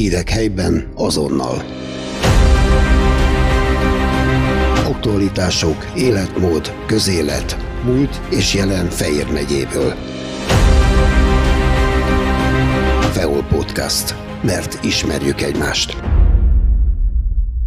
Hírek helyben azonnal. Aktualitások, életmód, közélet, múlt és jelen Fejér megyéből. Feol Podcast. Mert ismerjük egymást.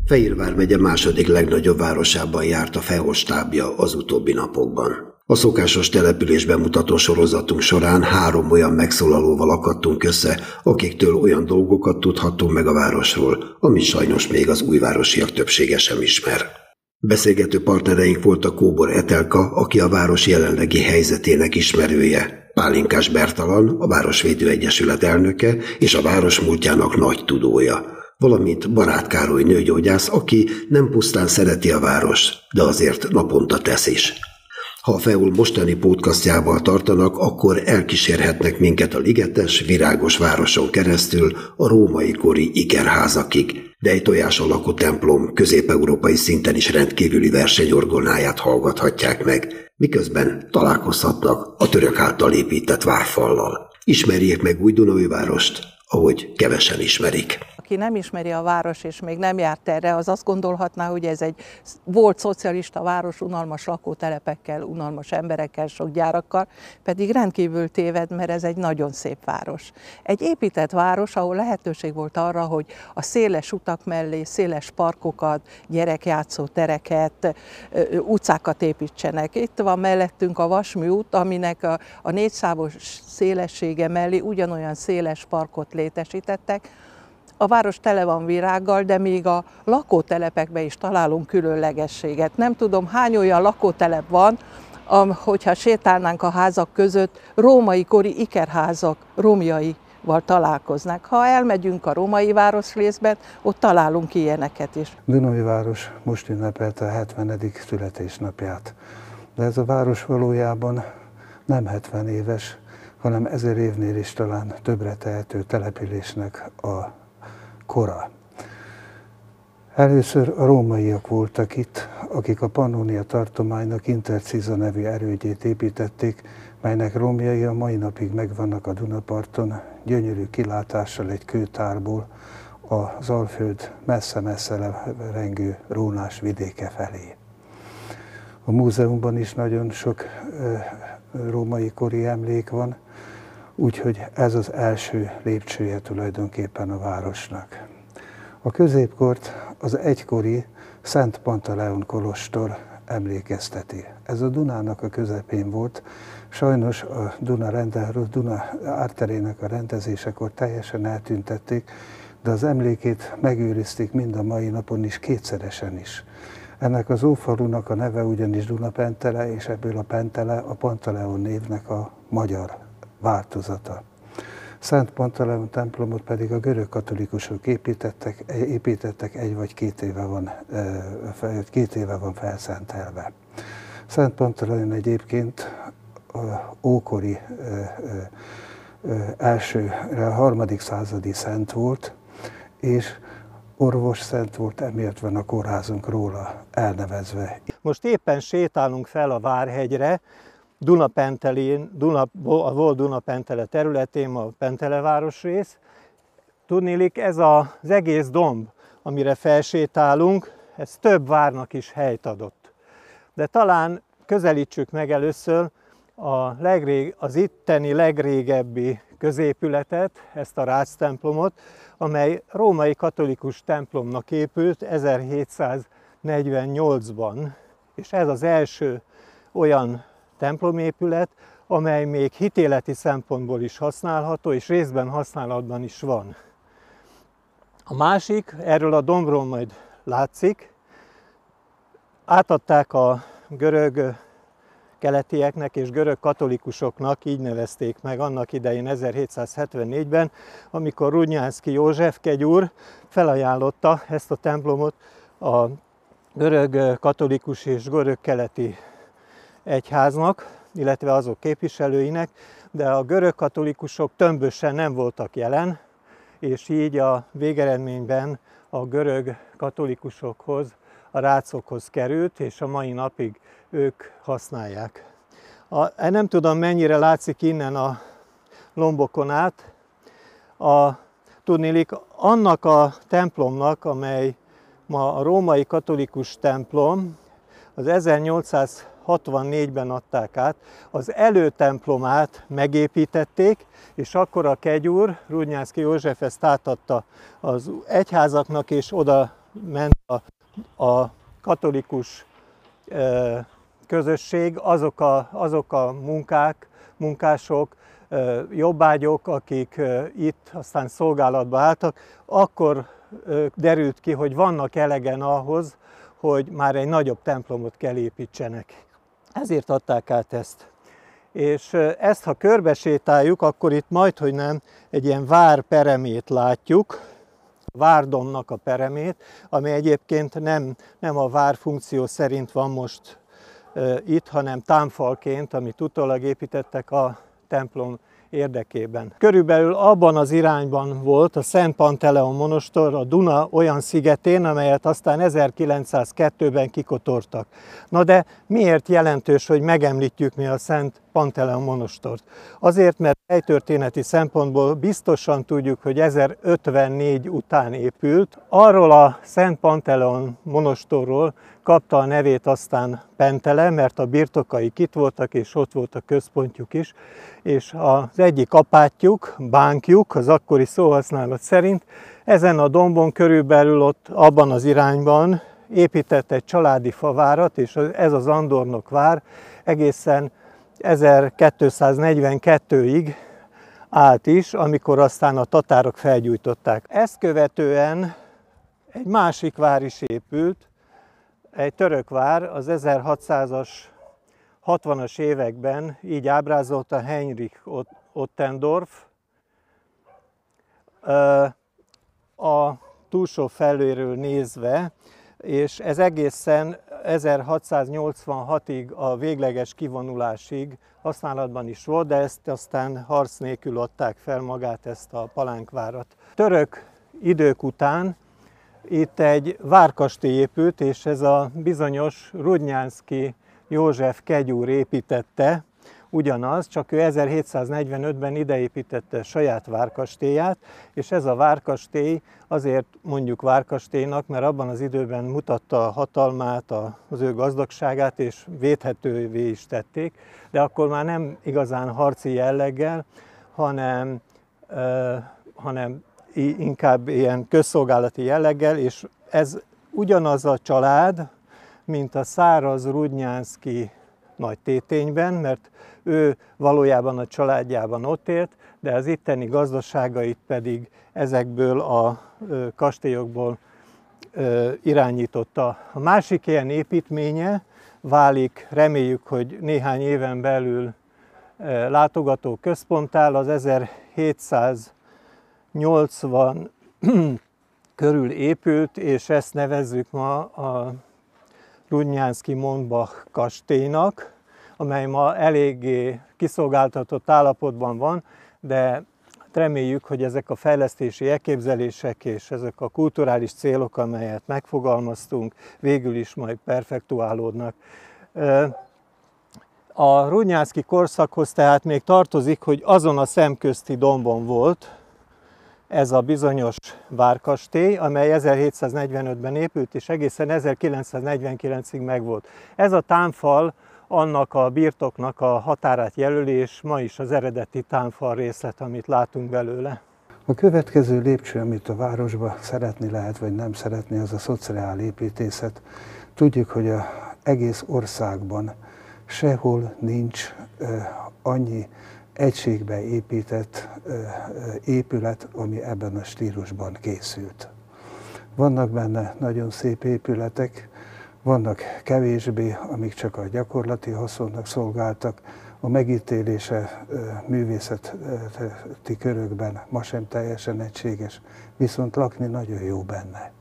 Fejérvár megye második legnagyobb városában járt a Feol stábja az utóbbi napokban. A szokásos település bemutató sorozatunk során három olyan megszólalóval akadtunk össze, akiktől olyan dolgokat tudhattunk meg a városról, amit sajnos még az újvárosiak többsége sem ismer. Beszélgető partnereink volt a Kóbor Etelka, aki a város jelenlegi helyzetének ismerője, Pálinkás Bertalan, a Városvédő Egyesület elnöke és a város múltjának nagy tudója, valamint Barát Károly nőgyógyász, aki nem pusztán szereti a város, de azért naponta tesz is. Ha a Feul mostani podcastjával tartanak, akkor elkísérhetnek minket a ligetes, virágos városon keresztül a római kori ikerházakig, de egy tojás alakú templom közép-európai szinten is rendkívüli versenyorgonáját hallgathatják meg, miközben találkozhatnak a török által épített várfallal. Ismerjék meg új Dunai várost, ahogy kevesen ismerik aki nem ismeri a város és még nem járt erre, az azt gondolhatná, hogy ez egy volt szocialista város unalmas lakótelepekkel, unalmas emberekkel, sok gyárakkal, pedig rendkívül téved, mert ez egy nagyon szép város. Egy épített város, ahol lehetőség volt arra, hogy a széles utak mellé széles parkokat, gyerekjátszó tereket, utcákat építsenek. Itt van mellettünk a Vasmű út, aminek a, a négyszávos szélessége mellé ugyanolyan széles parkot létesítettek, a város tele van virággal, de még a lakótelepekben is találunk különlegességet. Nem tudom, hány olyan lakótelep van, hogyha sétálnánk a házak között, római kori ikerházak romjai val találkoznak. Ha elmegyünk a római városrészben, ott találunk ilyeneket is. Dunai város most ünnepelte a 70. születésnapját. De ez a város valójában nem 70 éves, hanem ezer évnél is talán többre tehető településnek a kora. Először a rómaiak voltak itt, akik a Pannonia tartománynak Interciza nevű erődjét építették, melynek romjai a mai napig megvannak a Dunaparton, gyönyörű kilátással egy kőtárból az Alföld messze-messze rengő rónás vidéke felé. A múzeumban is nagyon sok római kori emlék van, Úgyhogy ez az első lépcsője tulajdonképpen a városnak. A középkort az egykori Szent Pantaleon kolostor emlékezteti. Ez a Dunának a közepén volt. Sajnos a Duna, rende, Duna árterének a rendezésekor teljesen eltüntették, de az emlékét megőrizték mind a mai napon is, kétszeresen is. Ennek az ófalunak a neve ugyanis Pentele, és ebből a Pentele a Pantaleon névnek a magyar változata. Szent Pantaleon templomot pedig a görög katolikusok építettek, építettek egy vagy két éve van, két éve van felszentelve. Szent Pantaleon egyébként ókori első, harmadik századi szent volt, és orvos szent volt, emiatt van a kórházunk róla elnevezve. Most éppen sétálunk fel a Várhegyre, Dunapentelén, Duna, a volt Dunapentele területén, a Pentele városrész. Tudnélik, ez az egész domb, amire felsétálunk, ez több várnak is helyt adott. De talán közelítsük meg először a legrég, az itteni legrégebbi középületet, ezt a Rácz templomot, amely római katolikus templomnak épült 1748-ban, és ez az első olyan templomépület, amely még hitéleti szempontból is használható, és részben használatban is van. A másik, erről a dombról majd látszik, átadták a görög keletieknek és görög katolikusoknak, így nevezték meg annak idején 1774-ben, amikor Rudnyánszki József kegyúr felajánlotta ezt a templomot a görög katolikus és görög keleti egyháznak, illetve azok képviselőinek, de a görög katolikusok tömbösen nem voltak jelen, és így a végeredményben a görög katolikusokhoz, a rácokhoz került, és a mai napig ők használják. A, nem tudom mennyire látszik innen a lombokon át, a Tudnélik, annak a templomnak, amely ma a római katolikus templom, az 1864-ben adták át, az előtemplomát megépítették, és akkor a kegyúr, Rudnyánszki József ezt átadta az egyházaknak, és oda ment a, a katolikus e, közösség, azok a, azok a munkák, munkások, e, jobbágyok, akik e, itt aztán szolgálatba álltak, akkor derült ki, hogy vannak elegen ahhoz, hogy már egy nagyobb templomot kell építsenek. Ezért adták át ezt. És ezt, ha körbesétáljuk, akkor itt majd, hogy nem, egy ilyen vár peremét látjuk, várdomnak a peremét, ami egyébként nem, nem a vár funkció szerint van most itt, hanem támfalként, amit utólag építettek a templom érdekében. Körülbelül abban az irányban volt a Szent Panteleon monostor a Duna olyan szigetén, amelyet aztán 1902-ben kikotortak. Na de miért jelentős, hogy megemlítjük mi a Szent Panteleon monostort? Azért, mert helytörténeti szempontból biztosan tudjuk, hogy 1054 után épült. Arról a Szent Panteleon monostorról kapta a nevét aztán Pentele, mert a birtokai itt voltak, és ott volt a központjuk is, és az egyik apátjuk, bánkjuk, az akkori szóhasználat szerint, ezen a dombon körülbelül ott abban az irányban épített egy családi favárat, és ez az Andornok vár egészen 1242-ig állt is, amikor aztán a tatárok felgyújtották. Ezt követően egy másik vár is épült, egy török vár az 1600-as, 60-as években így ábrázolta Heinrich Ottendorf. A túlsó felőről nézve, és ez egészen 1686-ig a végleges kivonulásig használatban is volt, de ezt aztán harc nélkül adták fel magát ezt a palánkvárat. Török idők után itt egy várkastély épült, és ez a bizonyos Rudnyánszki József kegyúr építette, ugyanaz, csak ő 1745-ben ideépítette saját várkastélyát, és ez a várkastély azért mondjuk várkastélynak, mert abban az időben mutatta a hatalmát, az ő gazdagságát, és védhetővé is tették, de akkor már nem igazán harci jelleggel, hanem, hanem inkább ilyen közszolgálati jelleggel, és ez ugyanaz a család, mint a száraz Rudnyánszki nagy tétényben, mert ő valójában a családjában ott élt, de az itteni gazdaságait pedig ezekből a kastélyokból irányította. A másik ilyen építménye válik, reméljük, hogy néhány éven belül látogató központtál az 1700 80 körül épült, és ezt nevezzük ma a Rudnyánszki Monbach kastélynak, amely ma eléggé kiszolgáltatott állapotban van, de reméljük, hogy ezek a fejlesztési elképzelések és ezek a kulturális célok, amelyet megfogalmaztunk, végül is majd perfektuálódnak. A Rudnyánszki korszakhoz tehát még tartozik, hogy azon a szemközti dombon volt, ez a bizonyos várkastély, amely 1745-ben épült, és egészen 1949-ig megvolt. Ez a támfal annak a birtoknak a határát jelöli, és ma is az eredeti támfal részlet, amit látunk belőle. A következő lépcső, amit a városba szeretni lehet, vagy nem szeretni, az a szociál építészet. Tudjuk, hogy a egész országban sehol nincs annyi egységbe épített épület, ami ebben a stílusban készült. Vannak benne nagyon szép épületek, vannak kevésbé, amik csak a gyakorlati haszonnak szolgáltak, a megítélése művészeti körökben ma sem teljesen egységes, viszont lakni nagyon jó benne.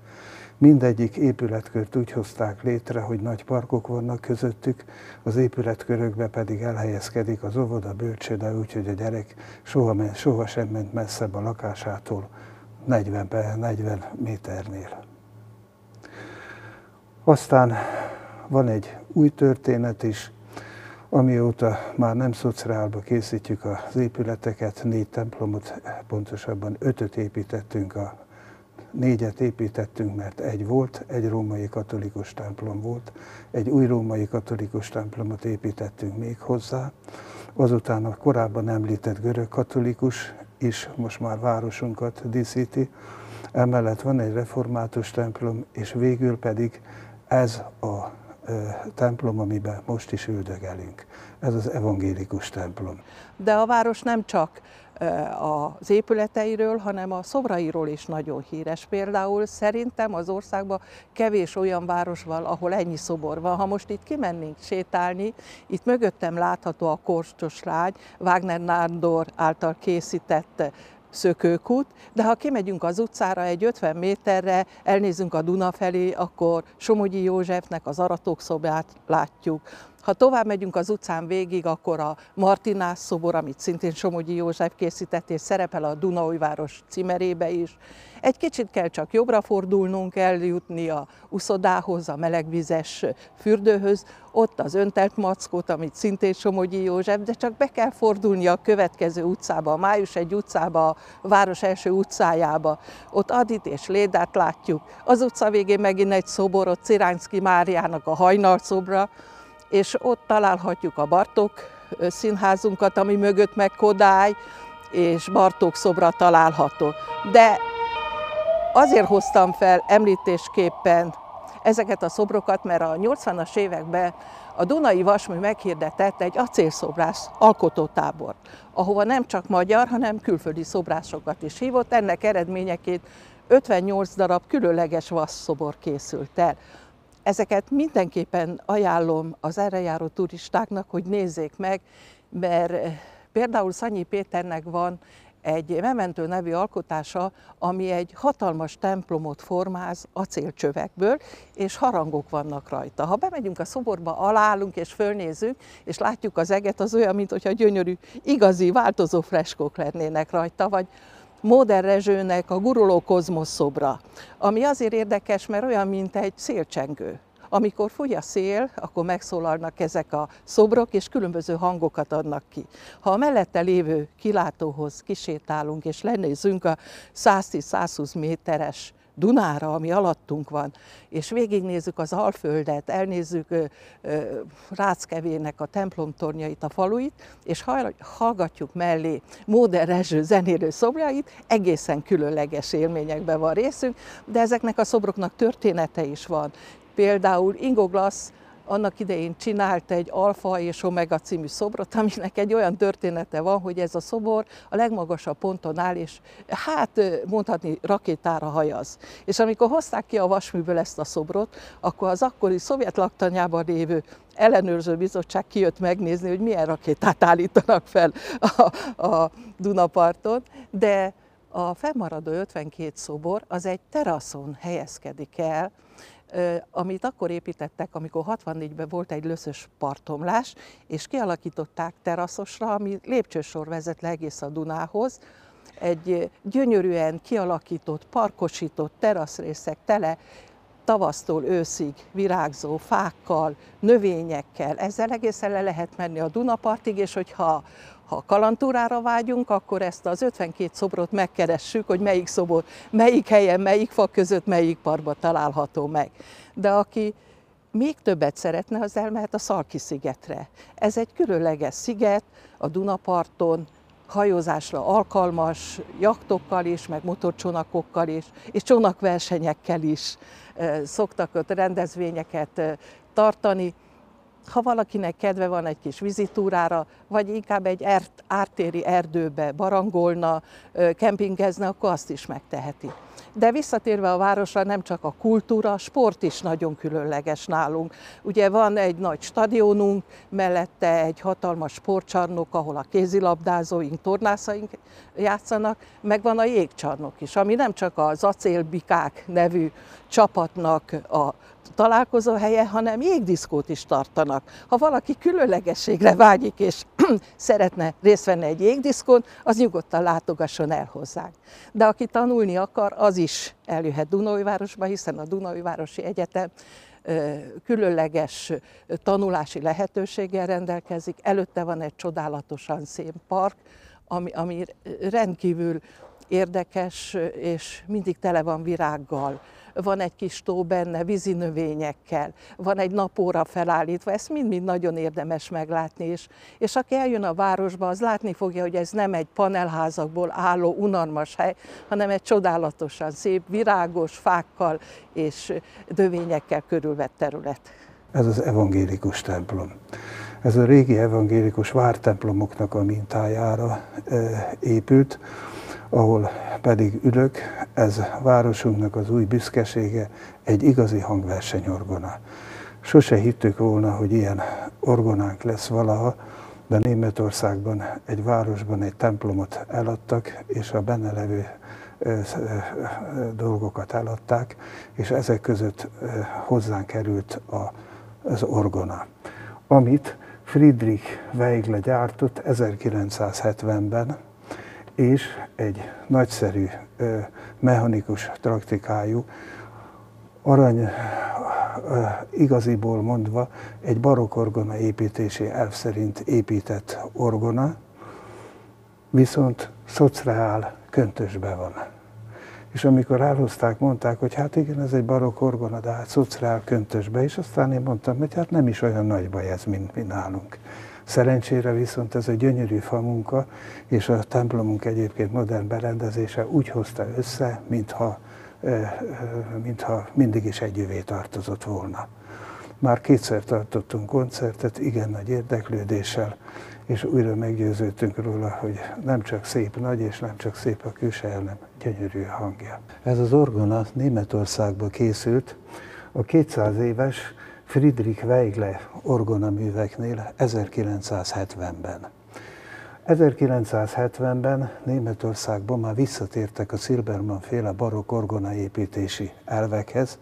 Mindegyik épületkört úgy hozták létre, hogy nagy parkok vannak közöttük, az épületkörökbe pedig elhelyezkedik az óvoda, bölcsőde, úgyhogy a gyerek soha, soha sem ment messzebb a lakásától 40, 40 méternél. Aztán van egy új történet is, Amióta már nem szociálba készítjük az épületeket, négy templomot, pontosabban ötöt építettünk, a négyet építettünk, mert egy volt, egy római katolikus templom volt, egy új római katolikus templomot építettünk még hozzá, azután a korábban említett görög katolikus is most már városunkat díszíti, emellett van egy református templom, és végül pedig ez a templom, amiben most is üldögelünk. Ez az evangélikus templom. De a város nem csak az épületeiről, hanem a szobrairól is nagyon híres. Például szerintem az országban kevés olyan város van, ahol ennyi szobor van. Ha most itt kimennénk sétálni, itt mögöttem látható a Korstos lágy, Wagner Nándor által készített szökőkút, de ha kimegyünk az utcára egy 50 méterre, elnézünk a Duna felé, akkor Somogyi Józsefnek az aratók szobát látjuk. Ha tovább megyünk az utcán végig, akkor a Martinás szobor, amit szintén Somogyi József készített, és szerepel a Dunaújváros cimerébe is. Egy kicsit kell csak jobbra fordulnunk, eljutni a uszodához, a melegvizes fürdőhöz, ott az öntelt mackót, amit szintén Somogyi József, de csak be kell fordulni a következő utcába, a Május egy utcába, a város első utcájába. Ott Adit és Lédát látjuk. Az utca végén megint egy szobor, ott Ciránszki Máriának a hajnal szobra, és ott találhatjuk a Bartók színházunkat, ami mögött meg Kodály és Bartók szobra található. De azért hoztam fel említésképpen ezeket a szobrokat, mert a 80-as években a Dunai Vasmű meghirdetett egy acélszobrász alkotótábor, ahova nem csak magyar, hanem külföldi szobrászokat is hívott. Ennek eredményeként 58 darab különleges vasszobor készült el. Ezeket mindenképpen ajánlom az erre járó turistáknak, hogy nézzék meg, mert eh, például Szanyi Péternek van egy Mementő nevű alkotása, ami egy hatalmas templomot formáz acélcsövekből, és harangok vannak rajta. Ha bemegyünk a szoborba, alállunk és fölnézünk, és látjuk az eget, az olyan, mintha gyönyörű, igazi, változó freskók lennének rajta, vagy Móder Rezsőnek a guruló kozmosz szobra, ami azért érdekes, mert olyan, mint egy szélcsengő. Amikor fúj a szél, akkor megszólalnak ezek a szobrok, és különböző hangokat adnak ki. Ha a mellette lévő kilátóhoz kisétálunk, és lenézünk a 110-120 méteres Dunára, ami alattunk van, és végignézzük az Alföldet, elnézzük Ráckevének a templomtornyait, a faluit, és hallgatjuk mellé Móder Rezső zenélő szobrait, egészen különleges élményekben van részünk, de ezeknek a szobroknak története is van. Például Ingo Glass annak idején csinált egy Alfa és Omega című szobrot, aminek egy olyan története van, hogy ez a szobor a legmagasabb ponton áll, és hát mondhatni rakétára hajaz. És amikor hozták ki a vasműből ezt a szobrot, akkor az akkori szovjet laktanyában lévő ellenőrző bizottság kijött megnézni, hogy milyen rakétát állítanak fel a, a Dunaparton, de a fennmaradó 52 szobor az egy teraszon helyezkedik el, amit akkor építettek, amikor 64-ben volt egy löszös partomlás, és kialakították teraszosra, ami lépcsősor vezet le egész a Dunához, egy gyönyörűen kialakított, parkosított teraszrészek tele tavasztól őszig virágzó fákkal, növényekkel. Ezzel egészen le lehet menni a Dunapartig, és hogyha ha kalantúrára vágyunk, akkor ezt az 52 szobrot megkeressük, hogy melyik szobor, melyik helyen, melyik fa között, melyik parkban található meg. De aki még többet szeretne, az elmehet a Szalki-szigetre. Ez egy különleges sziget a Dunaparton, hajózásra alkalmas, jaktokkal is, meg motorcsónakokkal is, és csónakversenyekkel is szoktak ott rendezvényeket tartani ha valakinek kedve van egy kis vizitúrára, vagy inkább egy ert, ártéri erdőbe barangolna, kempingezne, akkor azt is megteheti. De visszatérve a városra, nem csak a kultúra, a sport is nagyon különleges nálunk. Ugye van egy nagy stadionunk, mellette egy hatalmas sportcsarnok, ahol a kézilabdázóink, tornászaink játszanak, meg van a jégcsarnok is, ami nem csak az Acélbikák nevű csapatnak a találkozó helye, hanem jégdiszkót is tartanak. Ha valaki különlegességre vágyik és szeretne részt venni egy jégdiszkón, az nyugodtan látogasson el hozzánk. De aki tanulni akar, az is eljöhet Dunaújvárosba, hiszen a Dunaújvárosi Egyetem különleges tanulási lehetőséggel rendelkezik. Előtte van egy csodálatosan szép park, ami, ami rendkívül érdekes, és mindig tele van virággal van egy kis tó benne, vízi növényekkel, van egy napóra felállítva, ezt mind-mind nagyon érdemes meglátni, és, és aki eljön a városba, az látni fogja, hogy ez nem egy panelházakból álló unalmas hely, hanem egy csodálatosan szép, virágos fákkal és növényekkel körülvett terület. Ez az evangélikus templom. Ez a régi evangélikus vártemplomoknak a mintájára épült, ahol pedig ülök, ez városunknak az új büszkesége, egy igazi hangversenyorgona. Sose hittük volna, hogy ilyen orgonánk lesz valaha, de Németországban egy városban egy templomot eladtak, és a benne levő dolgokat eladták, és ezek között hozzánk került a, az orgona, amit Friedrich Weigle gyártott 1970-ben, és egy nagyszerű mechanikus traktikájú, arany igaziból mondva egy barokk orgona építési elv szerint épített orgona, viszont szociál köntösbe van. És amikor elhozták, mondták, hogy hát igen, ez egy barokk orgona, de hát szociál köntösbe, és aztán én mondtam, hogy hát nem is olyan nagy baj ez, mint mi nálunk. Szerencsére viszont ez a gyönyörű famunka és a templomunk egyébként modern berendezése úgy hozta össze, mintha, mintha mindig is együvé tartozott volna. Már kétszer tartottunk koncertet, igen nagy érdeklődéssel, és újra meggyőződtünk róla, hogy nem csak szép nagy, és nem csak szép a külseje, hanem gyönyörű a hangja. Ez az orgona Németországba készült, a 200 éves Friedrich Weigle orgonaműveknél 1970-ben. 1970-ben Németországban már visszatértek a Silbermann féle barokk orgonaépítési elvekhez,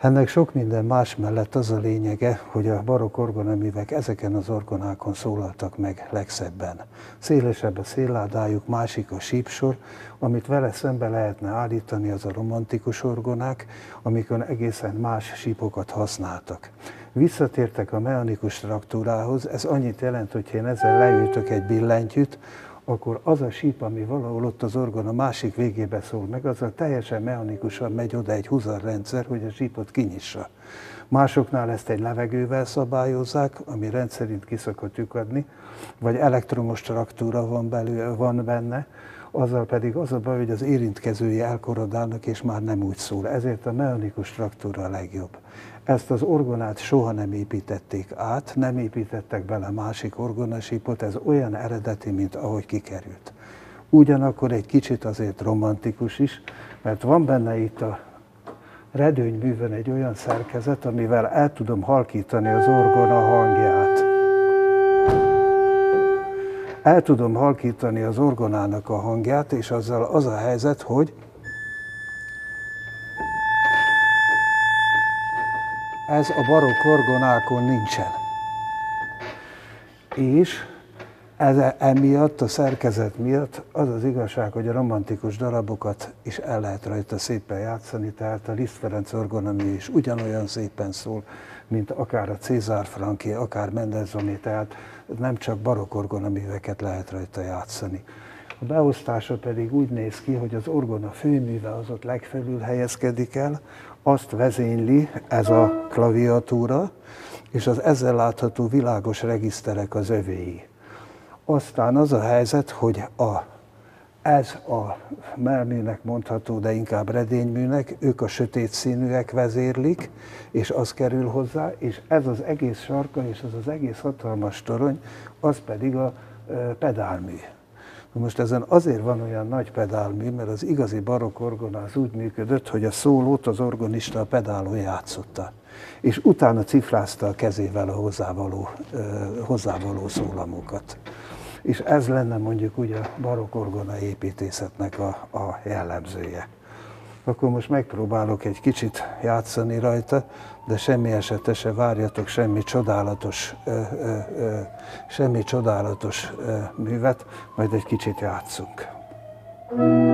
ennek sok minden más mellett az a lényege, hogy a barokk orgonaművek ezeken az orgonákon szólaltak meg legszebben. Szélesebb a szélládájuk, másik a sípsor, amit vele szembe lehetne állítani, az a romantikus orgonák, amikor egészen más sípokat használtak. Visszatértek a mechanikus struktúrához, ez annyit jelent, hogy én ezzel leütök egy billentyűt, akkor az a síp, ami valahol ott az orgon a másik végébe szól meg, az a teljesen mechanikusan megy oda egy húzarrendszer, hogy a sípot kinyissa. Másoknál ezt egy levegővel szabályozzák, ami rendszerint ki szokott lyukadni, vagy elektromos traktúra van, belül, van benne, azzal pedig az a baj, hogy az érintkezői elkorodálnak, és már nem úgy szól. Ezért a mechanikus traktúra a legjobb. Ezt az orgonát soha nem építették át, nem építettek bele másik orgonasípot, ez olyan eredeti, mint ahogy kikerült. Ugyanakkor egy kicsit azért romantikus is, mert van benne itt a redőnyművön egy olyan szerkezet, amivel el tudom halkítani az orgona hangját. El tudom halkítani az orgonának a hangját, és azzal az a helyzet, hogy ez a barokk orgonákon nincsen. És ez, emiatt, a szerkezet miatt az az igazság, hogy a romantikus darabokat is el lehet rajta szépen játszani, tehát a Liszt Ferenc orgonami is ugyanolyan szépen szól, mint akár a Cézár Franki, akár Mendelssohn, tehát nem csak barokk orgonaműveket lehet rajta játszani. A beosztása pedig úgy néz ki, hogy az orgona főműve az ott legfelül helyezkedik el, azt vezényli ez a klaviatúra, és az ezzel látható világos regiszterek az övéi. Aztán az a helyzet, hogy a, ez a melműnek mondható, de inkább redényműnek, ők a sötét színűek vezérlik, és az kerül hozzá, és ez az egész sarka, és az az egész hatalmas torony, az pedig a pedálmű. Most ezen azért van olyan nagy pedálmű, mert az igazi barokk orgona az úgy működött, hogy a szólót az organista a pedálon játszotta, és utána cifrázta a kezével a hozzávaló, hozzávaló szólamokat. És ez lenne mondjuk úgy a barokk orgona építészetnek a, a jellemzője akkor most megpróbálok egy kicsit játszani rajta, de semmi esetre se várjatok semmi csodálatos, ö, ö, ö, semmi csodálatos ö, művet, majd egy kicsit játszunk. thank